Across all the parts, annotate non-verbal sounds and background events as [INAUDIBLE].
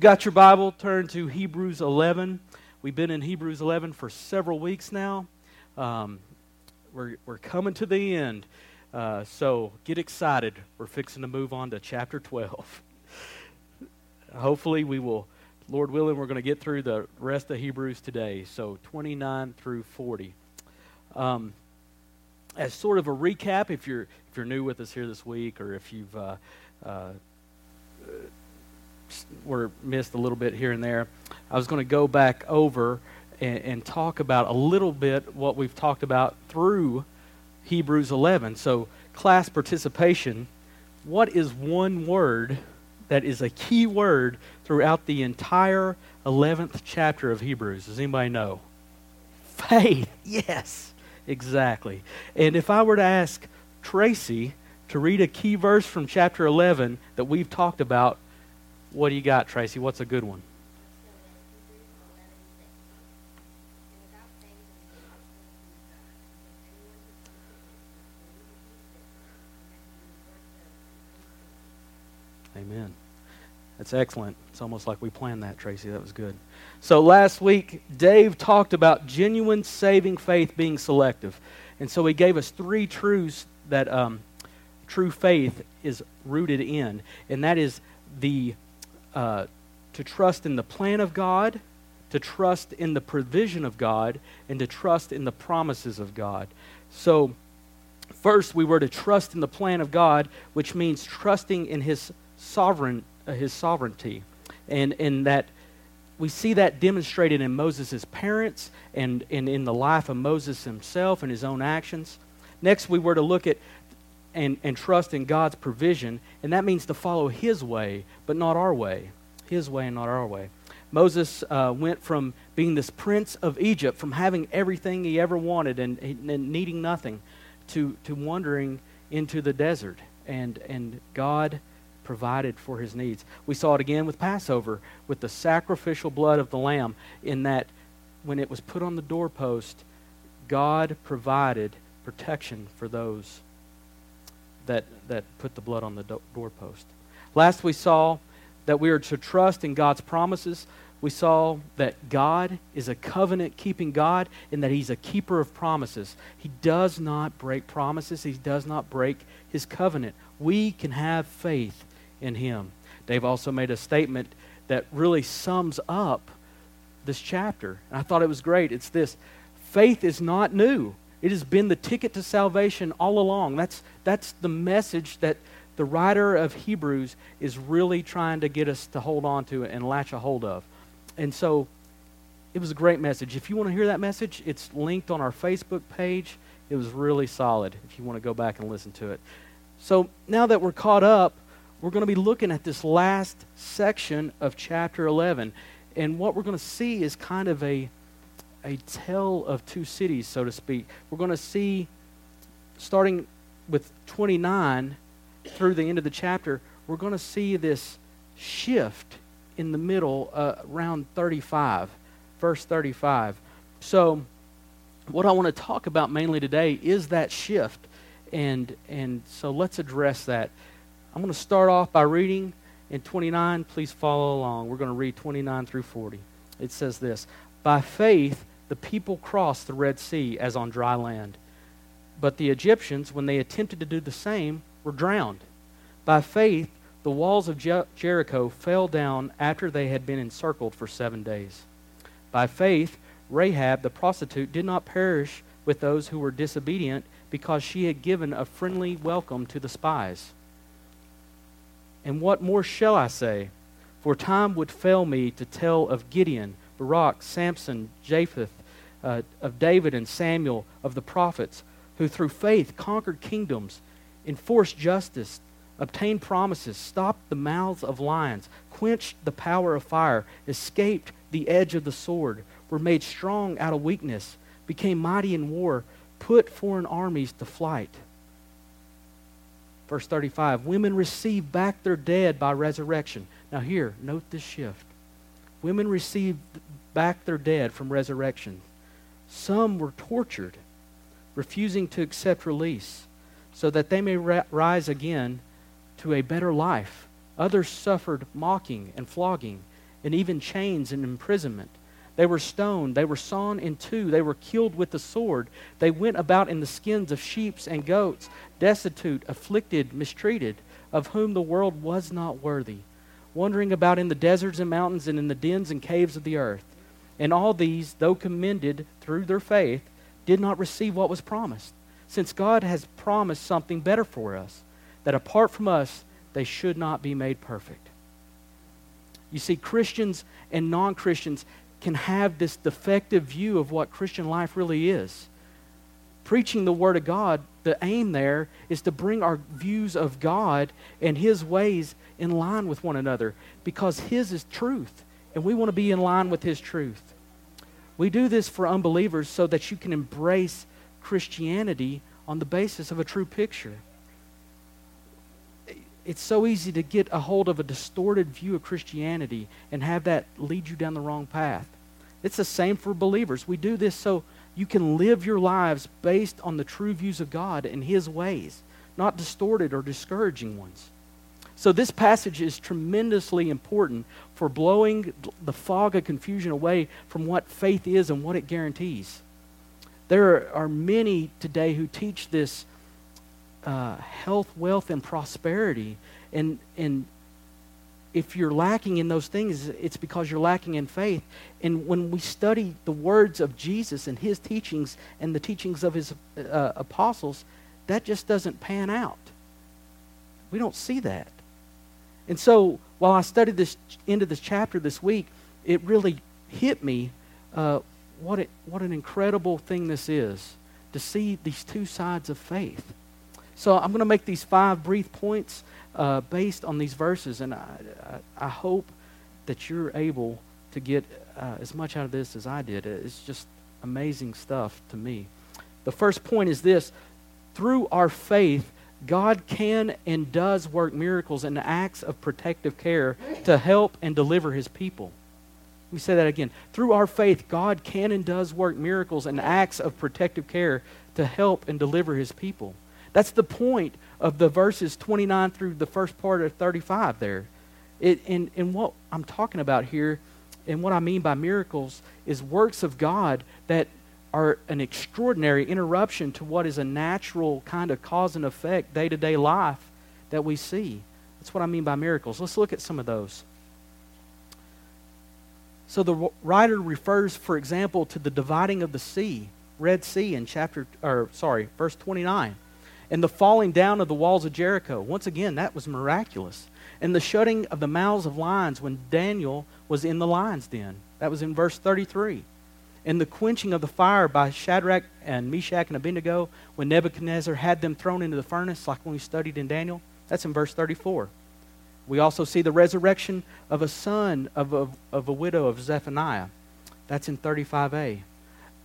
Got your Bible? Turn to Hebrews 11. We've been in Hebrews 11 for several weeks now. Um, we're, we're coming to the end. Uh, so get excited. We're fixing to move on to chapter 12. [LAUGHS] Hopefully, we will, Lord willing, we're going to get through the rest of Hebrews today. So 29 through 40. Um, as sort of a recap, if you're, if you're new with us here this week or if you've uh, uh, were missed a little bit here and there. I was going to go back over and, and, talk about a little bit what we've talked about through Hebrews 11. So, class participation. What is one word that is a key word throughout the entire 11th chapter of Hebrews? Does anybody know? Faith. [LAUGHS] Yes, exactly. And if I were to ask Tracy to read a key verse from chapter 11 that we've talked about what do you got, Tracy? What's a good one? Amen. That's excellent. It's almost like we planned that, Tracy. That was good. So last week, Dave talked about genuine saving faith being selective. And so he gave us three truths that um, true faith is rooted in. And that is the uh, to trust in the plan of God, to trust in the provision of God, and to trust in the promises of God. So, first, we were to trust in the plan of God, which means trusting in His sovereign, uh, His sovereignty, and and that we see that demonstrated in Moses' parents and, and in the life of Moses himself and his own actions. Next, we were to look at and, and trust in God's provision, and that means to follow His way, but not our way. His way and not our way. Moses uh, went from being this prince of Egypt, from having everything he ever wanted and, and needing nothing, to, to wandering into the desert. And, and God provided for his needs. We saw it again with Passover, with the sacrificial blood of the lamb, in that when it was put on the doorpost, God provided protection for those that, that put the blood on the do- doorpost. Last, we saw that we are to trust in God's promises. We saw that God is a covenant keeping God and that He's a keeper of promises. He does not break promises, He does not break His covenant. We can have faith in Him. Dave also made a statement that really sums up this chapter. And I thought it was great. It's this faith is not new. It has been the ticket to salvation all along. That's, that's the message that the writer of Hebrews is really trying to get us to hold on to and latch a hold of. And so it was a great message. If you want to hear that message, it's linked on our Facebook page. It was really solid if you want to go back and listen to it. So now that we're caught up, we're going to be looking at this last section of chapter 11. And what we're going to see is kind of a a tale of two cities, so to speak. We're going to see, starting with 29 through the end of the chapter, we're going to see this shift in the middle uh, around 35, verse 35. So, what I want to talk about mainly today is that shift. And, and so let's address that. I'm going to start off by reading in 29. Please follow along. We're going to read 29 through 40. It says this By faith, the people crossed the Red Sea as on dry land. But the Egyptians, when they attempted to do the same, were drowned. By faith, the walls of Jericho fell down after they had been encircled for seven days. By faith, Rahab the prostitute did not perish with those who were disobedient because she had given a friendly welcome to the spies. And what more shall I say? For time would fail me to tell of Gideon, Barak, Samson, Jephthah, uh, of David and Samuel, of the prophets, who through faith conquered kingdoms, enforced justice, obtained promises, stopped the mouths of lions, quenched the power of fire, escaped the edge of the sword, were made strong out of weakness, became mighty in war, put foreign armies to flight. Verse 35 Women received back their dead by resurrection. Now, here, note this shift. Women received back their dead from resurrection. Some were tortured, refusing to accept release, so that they may ra- rise again to a better life. Others suffered mocking and flogging, and even chains and imprisonment. They were stoned. They were sawn in two. They were killed with the sword. They went about in the skins of sheep and goats, destitute, afflicted, mistreated, of whom the world was not worthy, wandering about in the deserts and mountains and in the dens and caves of the earth. And all these, though commended through their faith, did not receive what was promised, since God has promised something better for us, that apart from us, they should not be made perfect. You see, Christians and non Christians can have this defective view of what Christian life really is. Preaching the Word of God, the aim there is to bring our views of God and His ways in line with one another because His is truth, and we want to be in line with His truth. We do this for unbelievers so that you can embrace Christianity on the basis of a true picture it's so easy to get a hold of a distorted view of Christianity and have that lead you down the wrong path. It's the same for believers. We do this so you can live your lives based on the true views of God and His ways, not distorted or discouraging ones. So, this passage is tremendously important for blowing the fog of confusion away from what faith is and what it guarantees. There are many today who teach this uh, health, wealth, and prosperity. And, and if you're lacking in those things, it's because you're lacking in faith. And when we study the words of Jesus and his teachings and the teachings of his uh, apostles, that just doesn't pan out. We don't see that. And so while I studied this end of this chapter this week, it really hit me uh, what, it, what an incredible thing this is to see these two sides of faith. So I'm going to make these five brief points uh, based on these verses, and I, I, I, hope that you're able to get uh, as much out of this as I did. It's just amazing stuff to me. The first point is this through our faith, God can and does work miracles and acts of protective care to help and deliver his people. Let me say that again. Through our faith, God can and does work miracles and acts of protective care to help and deliver his people. That's the point of the verses 29 through the first part of 35 there. It, and, and what I'm talking about here, and what I mean by miracles, is works of God that are an extraordinary interruption to what is a natural kind of cause and effect day to day life that we see. That's what I mean by miracles. Let's look at some of those. So the writer refers, for example, to the dividing of the sea, Red Sea, in chapter, or sorry, verse 29 and the falling down of the walls of Jericho. Once again, that was miraculous. And the shutting of the mouths of lions when Daniel was in the lion's den. That was in verse 33. And the quenching of the fire by Shadrach and Meshach and Abednego when Nebuchadnezzar had them thrown into the furnace, like when we studied in Daniel. That's in verse 34. We also see the resurrection of a son of a, of a widow of Zephaniah. That's in 35a.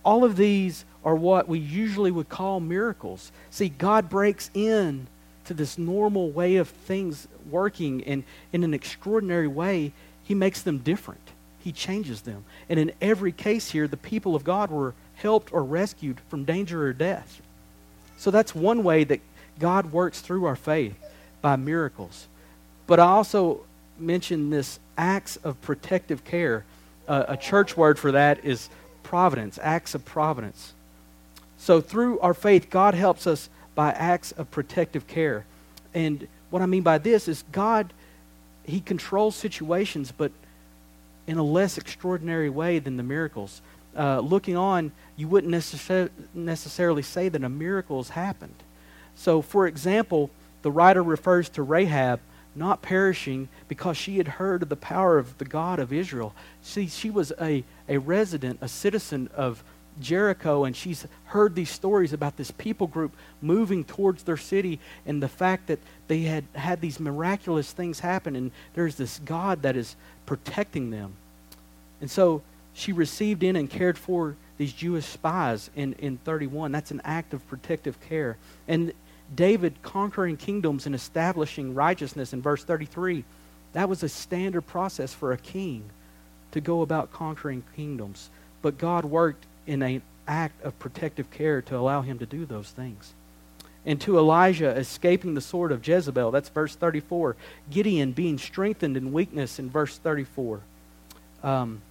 All of these are what we usually would call miracles. See, God breaks in to this normal way of things working, and in an extraordinary way, He makes them different. He changes them. And in every case here, the people of God were helped or rescued from danger or death. So that's one way that God works through our faith by miracles. But I also mentioned this acts of protective care. Uh, a church word for that is providence, acts of providence. So through our faith, God helps us by acts of protective care. And what I mean by this is God, He controls situations, but in a less extraordinary way than the miracles. Uh, looking on, you wouldn't necess- necessarily say that a miracle has happened. So, for example, the writer refers to Rahab not perishing because she had heard of the power of the God of Israel. See, she was a, a resident, a citizen of Jericho, and she's heard these stories about this people group moving towards their city and the fact that they had had these miraculous things happen, and there's this God that is protecting them. And so she received in and cared for these Jewish spies in, in 31. That's an act of protective care. And David conquering kingdoms and establishing righteousness in verse 33, that was a standard process for a king to go about conquering kingdoms. But God worked in an act of protective care to allow him to do those things. And to Elijah escaping the sword of Jezebel, that's verse 34. Gideon being strengthened in weakness in verse 34. Um,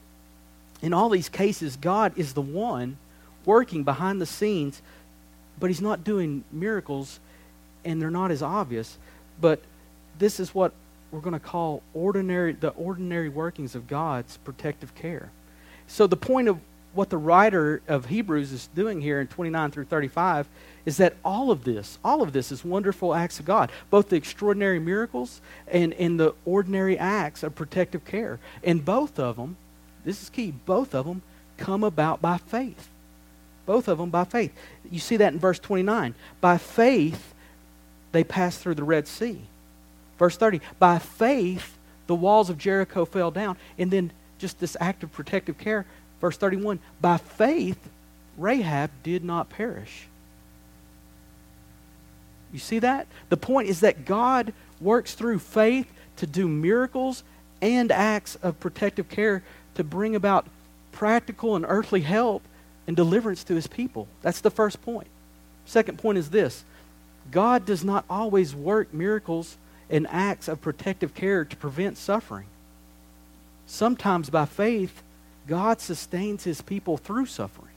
in all these cases, God is the one working behind the scenes, but He's not doing miracles, and they're not as obvious. But this is what we're going to call ordinary the ordinary workings of God's protective care. So the point of what the writer of Hebrews is doing here in 29 through 35 is that all of this, all of this is wonderful acts of God, both the extraordinary miracles and, and the ordinary acts of protective care. And both of them, this is key, both of them come about by faith. Both of them by faith. You see that in verse 29. By faith, they passed through the Red Sea. Verse 30. By faith, the walls of Jericho fell down. And then just this act of protective care. Verse 31. By faith, Rahab did not perish. You see that? The point is that God works through faith to do miracles and acts of protective care to bring about practical and earthly help and deliverance to his people. That's the first point. Second point is this God does not always work miracles and acts of protective care to prevent suffering. Sometimes by faith, God sustains his people through suffering.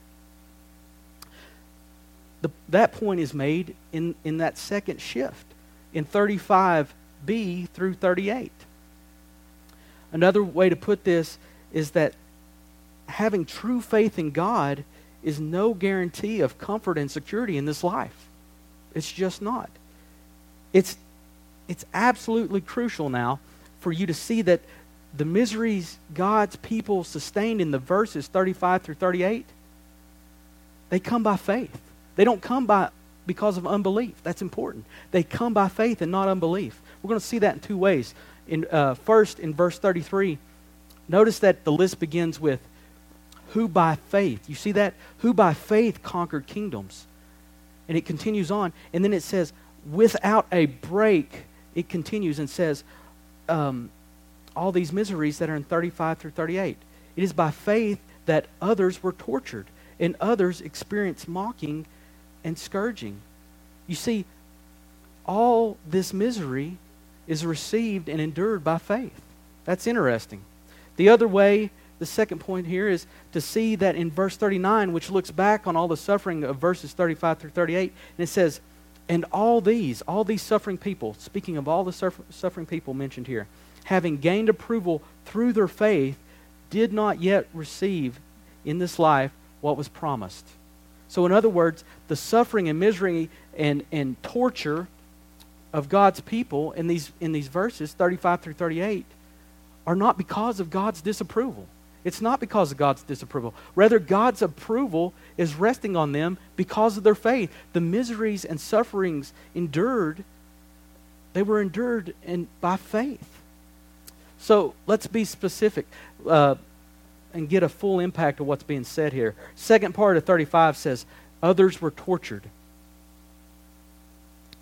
The, that point is made in, in that second shift in 35b through 38. Another way to put this is that having true faith in God is no guarantee of comfort and security in this life. It's just not. It's, it's absolutely crucial now for you to see that the miseries God's people sustained in the verses 35 through 38, they come by faith. They don't come by because of unbelief. That's important. They come by faith and not unbelief. We're going to see that in two ways. In, uh, first, in verse 33, notice that the list begins with who by faith. You see that? Who by faith conquered kingdoms. And it continues on. And then it says, without a break, it continues and says, um, all these miseries that are in 35 through 38. It is by faith that others were tortured and others experienced mocking and scourging. You see, all this misery is received and endured by faith. That's interesting. The other way the second point here is to see that in verse 39, which looks back on all the suffering of verses 35 through 38, and it says, And all these, all these suffering people, speaking of all the suffering people mentioned here, having gained approval through their faith, did not yet receive in this life what was promised. So, in other words, the suffering and misery and, and torture of God's people in these, in these verses, 35 through 38, are not because of God's disapproval. It's not because of God's disapproval. Rather, God's approval is resting on them because of their faith. The miseries and sufferings endured, they were endured in, by faith. So let's be specific uh, and get a full impact of what's being said here. Second part of 35 says, Others were tortured.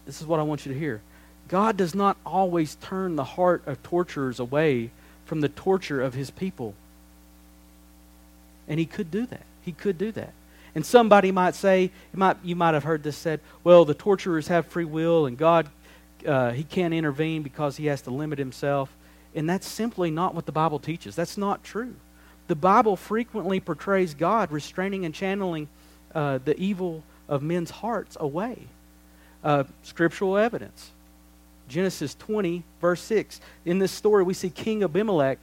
This is what I want you to hear. God does not always turn the heart of torturers away from the torture of his people. And he could do that. He could do that. And somebody might say, you might, you might have heard this said, well, the torturers have free will and God, uh, he can't intervene because he has to limit himself. And that's simply not what the Bible teaches. That's not true. The Bible frequently portrays God restraining and channeling uh, the evil of men's hearts away. Uh, scriptural evidence. Genesis 20, verse 6. In this story, we see King Abimelech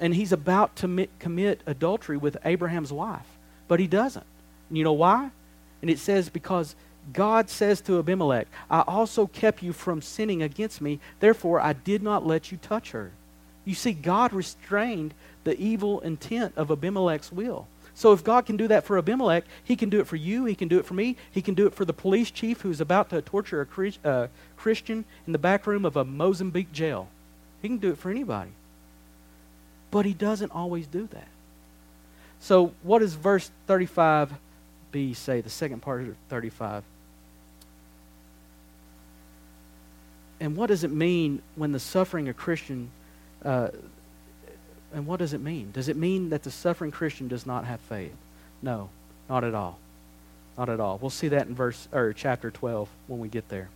and he's about to commit adultery with Abraham's wife, but he doesn't. And you know why? And it says, Because God says to Abimelech, I also kept you from sinning against me, therefore I did not let you touch her. You see, God restrained the evil intent of Abimelech's will. So if God can do that for Abimelech, he can do it for you, he can do it for me, he can do it for the police chief who's about to torture a uh, Christian in the back room of a Mozambique jail. He can do it for anybody. But he doesn't always do that. So, what does verse 35b say, the second part of 35? And what does it mean when the suffering of Christian, uh, and what does it mean? Does it mean that the suffering Christian does not have faith? No, not at all. Not at all. We'll see that in verse or chapter 12 when we get there.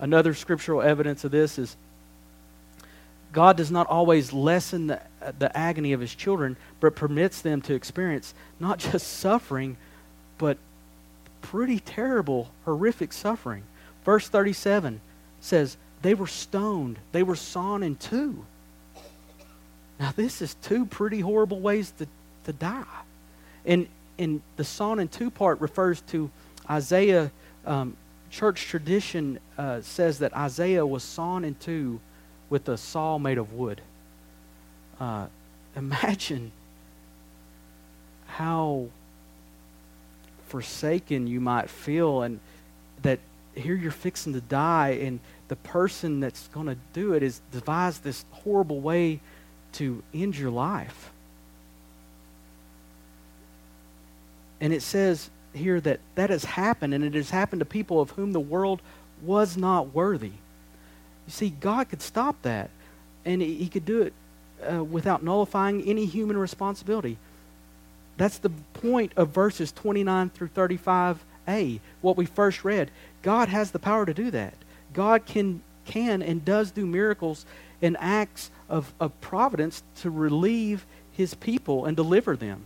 Another scriptural evidence of this is God does not always lessen the, the agony of his children, but permits them to experience not just suffering, but pretty terrible, horrific suffering. Verse 37 says, They were stoned, they were sawn in two. Now, this is two pretty horrible ways to, to die. And, and the sawn in two part refers to Isaiah. Um, church tradition uh, says that Isaiah was sawn in two with a saw made of wood. Uh, imagine how forsaken you might feel, and that here you're fixing to die, and the person that's going to do it is devised this horrible way to end your life. And it says here that that has happened, and it has happened to people of whom the world was not worthy. You see, God could stop that, and He could do it uh, without nullifying any human responsibility. That's the point of verses 29 through 35a, what we first read. God has the power to do that. God can, can and does do miracles and acts of, of providence to relieve his people and deliver them,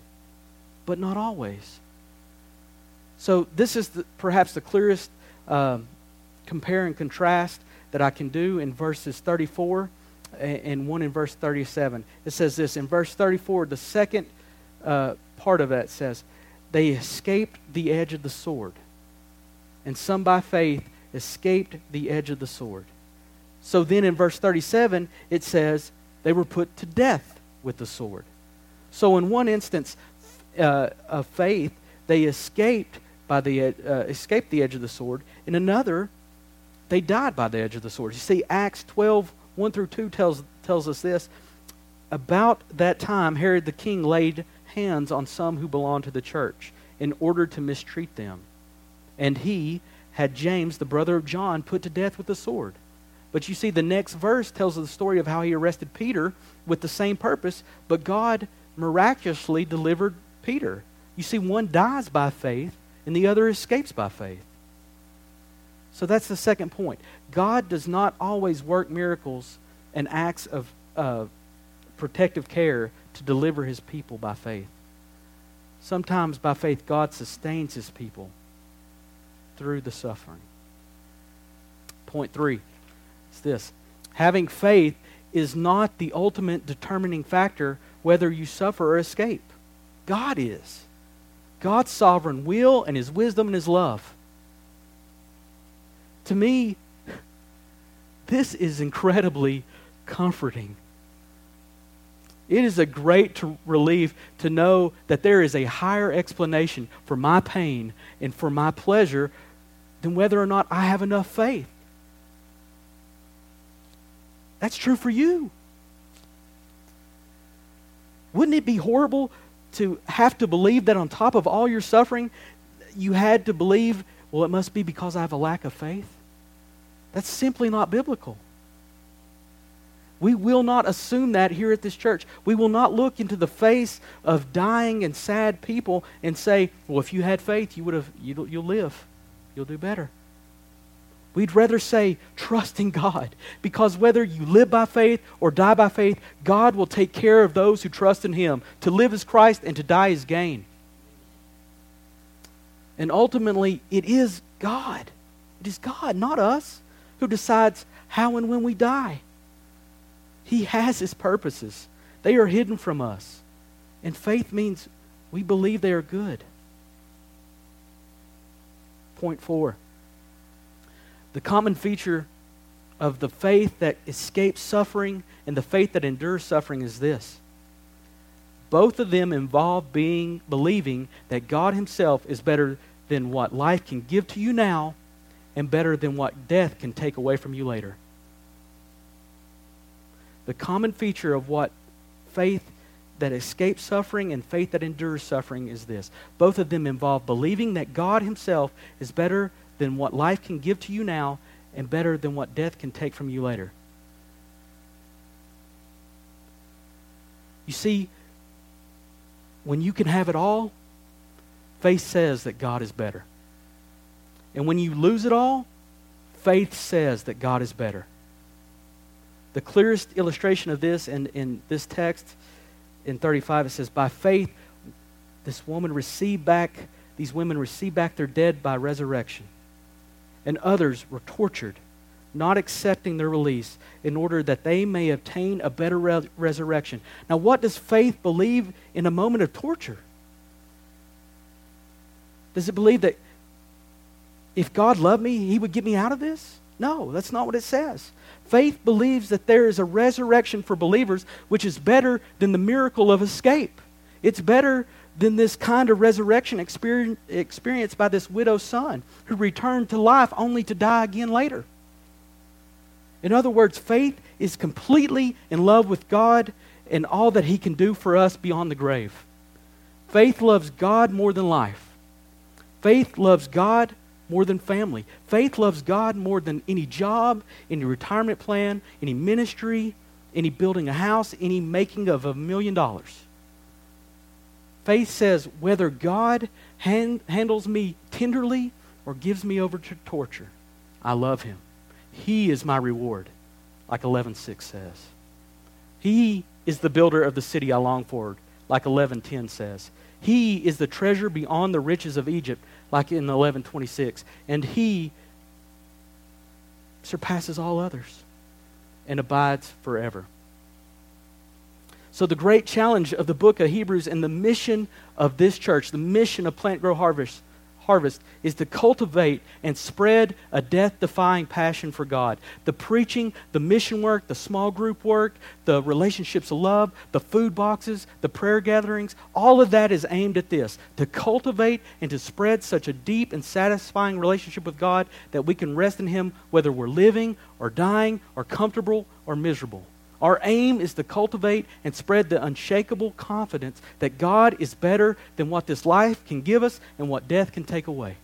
but not always. So, this is the, perhaps the clearest um, compare and contrast that I can do in verses 34 and one in verse 37. It says this in verse 34, the second uh, part of that says, They escaped the edge of the sword, and some by faith escaped the edge of the sword. So then in verse 37, it says, They were put to death with the sword. So in one instance uh, of faith, they escaped by the uh, escaped the edge of the sword. In another, they died by the edge of the sword. You see, Acts 12, 1 through 2 tells, tells us this. About that time, Herod the king laid hands on some who belonged to the church in order to mistreat them. And he had James, the brother of John, put to death with the sword. But you see, the next verse tells the story of how he arrested Peter with the same purpose, but God miraculously delivered Peter. You see, one dies by faith, and the other escapes by faith. So that's the second point. God does not always work miracles and acts of uh, protective care to deliver his people by faith. Sometimes by faith, God sustains his people through the suffering. Point three is this having faith is not the ultimate determining factor whether you suffer or escape. God is. God's sovereign will and his wisdom and his love to me, this is incredibly comforting. It is a great relief to know that there is a higher explanation for my pain and for my pleasure than whether or not I have enough faith. That's true for you. Wouldn't it be horrible to have to believe that on top of all your suffering, you had to believe, well, it must be because I have a lack of faith? That's simply not biblical. We will not assume that here at this church. We will not look into the face of dying and sad people and say, well, if you had faith, you would have, you'll, you'll live. You'll do better. We'd rather say, trust in God. Because whether you live by faith or die by faith, God will take care of those who trust in Him. To live as Christ and to die is gain. And ultimately, it is God. It is God, not us who decides how and when we die. He has his purposes, they are hidden from us. And faith means we believe they are good. Point four the common feature of the faith that escapes suffering and the faith that endures suffering is this both of them involve being believing that God himself is better than what life can give to you now and better than what death can take away from you later. The common feature of what faith that escapes suffering and faith that endures suffering is this. Both of them involve believing that God Himself is better than what life can give to you now and better than what death can take from you later. You see, when you can have it all, faith says that God is better. And when you lose it all, faith says that God is better. The clearest illustration of this in, in this text in 35, it says, By faith, this woman received back, these women received back their dead by resurrection. And others were tortured, not accepting their release, in order that they may obtain a better re- resurrection. Now, what does faith believe in a moment of torture? Does it believe that if God loved me, he would get me out of this? No, that's not what it says. Faith believes that there is a resurrection for believers, which is better than the miracle of escape. It's better than this kind of resurrection experience, experienced by this widow's son who returned to life only to die again later. In other words, faith is completely in love with God and all that He can do for us beyond the grave. Faith loves God more than life. Faith loves God more than family. Faith loves God more than any job, any retirement plan, any ministry, any building a house, any making of a million dollars. Faith says whether God hand, handles me tenderly or gives me over to torture, I love him. He is my reward, like 11.6 says. He is the builder of the city I long for, like 11.10 says. He is the treasure beyond the riches of Egypt, like in 1126. And he surpasses all others and abides forever. So, the great challenge of the book of Hebrews and the mission of this church, the mission of Plant Grow Harvest, harvest is to cultivate and spread a death defying passion for God. The preaching, the mission work, the small group work, the relationships of love, the food boxes, the prayer gatherings, all of that is aimed at this to cultivate and to spread such a deep and satisfying relationship with God that we can rest in Him whether we're living or dying or comfortable or miserable. Our aim is to cultivate and spread the unshakable confidence that God is better than what this life can give us and what death can take away.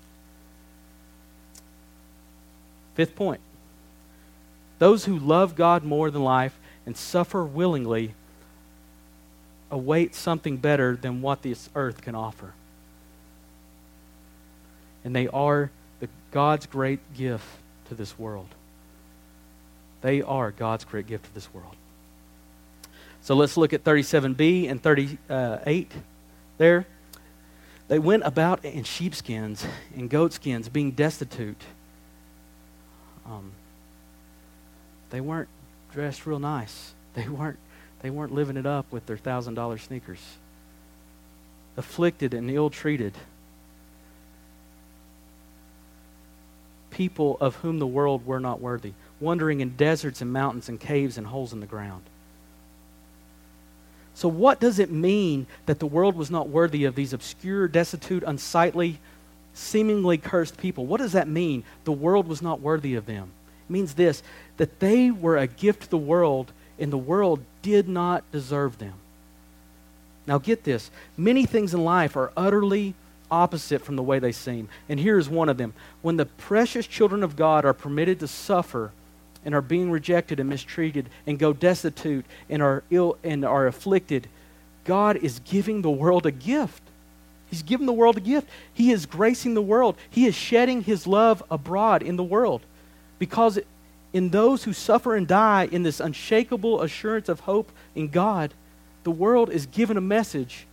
Fifth point those who love God more than life and suffer willingly await something better than what this earth can offer. And they are the, God's great gift to this world. They are God's great gift to this world. So let's look at 37b and 38 there. They went about in sheepskins and goatskins, being destitute. Um, they weren't dressed real nice. They weren't, they weren't living it up with their $1,000 sneakers. Afflicted and ill treated. People of whom the world were not worthy. Wandering in deserts and mountains and caves and holes in the ground. So, what does it mean that the world was not worthy of these obscure, destitute, unsightly, seemingly cursed people? What does that mean? The world was not worthy of them. It means this that they were a gift to the world, and the world did not deserve them. Now, get this many things in life are utterly opposite from the way they seem. And here is one of them. When the precious children of God are permitted to suffer, and are being rejected and mistreated and go destitute and are ill and are afflicted, God is giving the world a gift. He's giving the world a gift. He is gracing the world. He is shedding his love abroad in the world. Because in those who suffer and die in this unshakable assurance of hope in God, the world is given a message.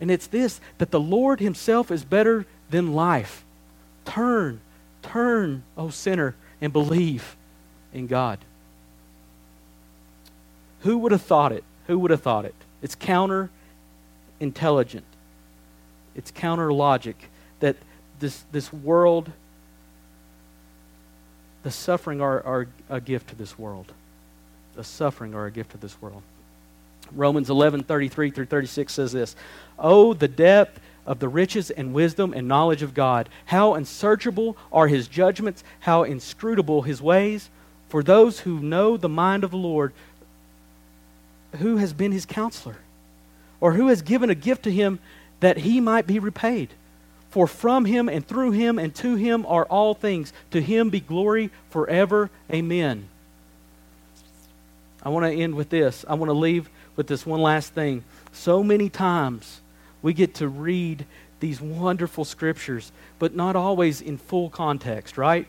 And it's this that the Lord himself is better than life. Turn, turn, O sinner, and believe in God. Who would have thought it? Who would have thought it? It's counter intelligent. It's counter logic that this, this world, the suffering are, are a gift to this world. The suffering are a gift to this world. Romans 11, 33 through 36 says this Oh, the depth of the riches and wisdom and knowledge of God. How unsearchable are his judgments, how inscrutable his ways. For those who know the mind of the Lord, who has been his counselor? Or who has given a gift to him that he might be repaid? For from him and through him and to him are all things. To him be glory forever. Amen. I want to end with this. I want to leave with this one last thing. So many times, we get to read these wonderful scriptures, but not always in full context, right?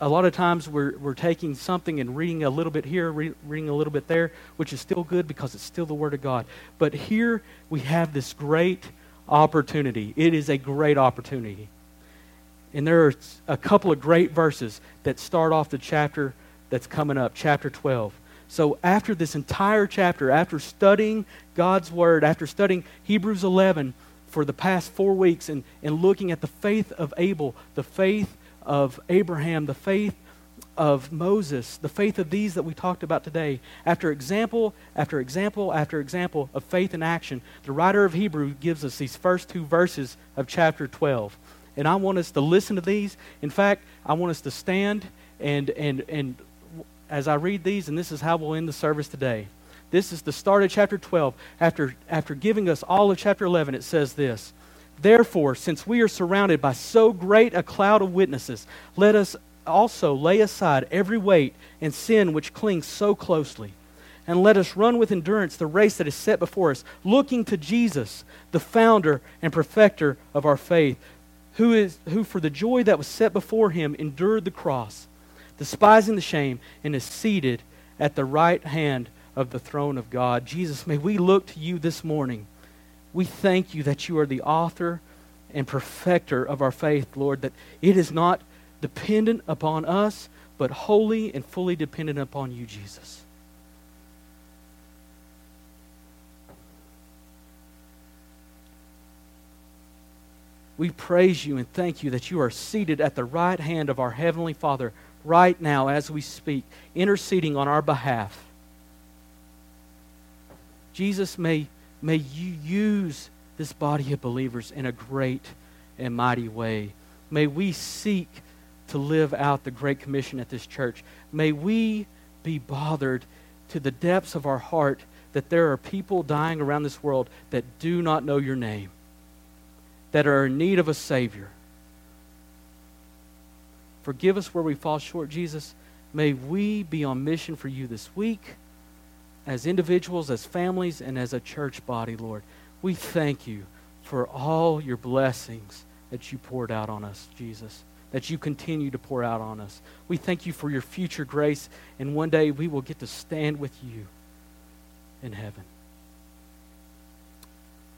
a lot of times we're, we're taking something and reading a little bit here, re- reading a little bit there, which is still good because it's still the Word of God. But here we have this great opportunity. It is a great opportunity. And there are a couple of great verses that start off the chapter that's coming up, chapter 12. So, after this entire chapter, after studying God's Word, after studying Hebrews 11 for the past four weeks and, and looking at the faith of Abel, the faith of Abraham, the faith of Moses, the faith of these that we talked about today, after example after example after example of faith in action, the writer of Hebrew gives us these first two verses of chapter 12. And I want us to listen to these. In fact, I want us to stand and, and, and as I read these, and this is how we'll end the service today. This is the start of chapter 12. After, after giving us all of chapter 11, it says this Therefore, since we are surrounded by so great a cloud of witnesses, let us also lay aside every weight and sin which clings so closely. And let us run with endurance the race that is set before us, looking to Jesus, the founder and perfecter of our faith, who, is, who for the joy that was set before him endured the cross despising the shame, and is seated at the right hand of the throne of God. Jesus, may we look to you this morning. We thank you that you are the author and perfecter of our faith, Lord, that it is not dependent upon us, but wholly and fully dependent upon you, Jesus. We praise you and thank you that you are seated at the right hand of our Heavenly Father right now as we speak, interceding on our behalf. Jesus, may, may you use this body of believers in a great and mighty way. May we seek to live out the Great Commission at this church. May we be bothered to the depths of our heart that there are people dying around this world that do not know your name, that are in need of a Savior. Forgive us where we fall short, Jesus. May we be on mission for you this week as individuals, as families, and as a church body, Lord. We thank you for all your blessings that you poured out on us, Jesus, that you continue to pour out on us. We thank you for your future grace, and one day we will get to stand with you in heaven.